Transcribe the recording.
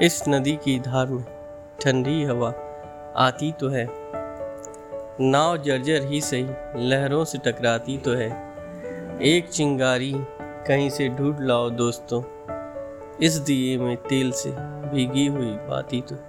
इस नदी की धार में ठंडी हवा आती तो है। नाव जर्जर ही सही, लहरों से टकराती तो है। एक चिंगारी कहीं से ढूंढ लाओ दोस्तों, इस दिए में तेल से भीगी हुई बाती तो। है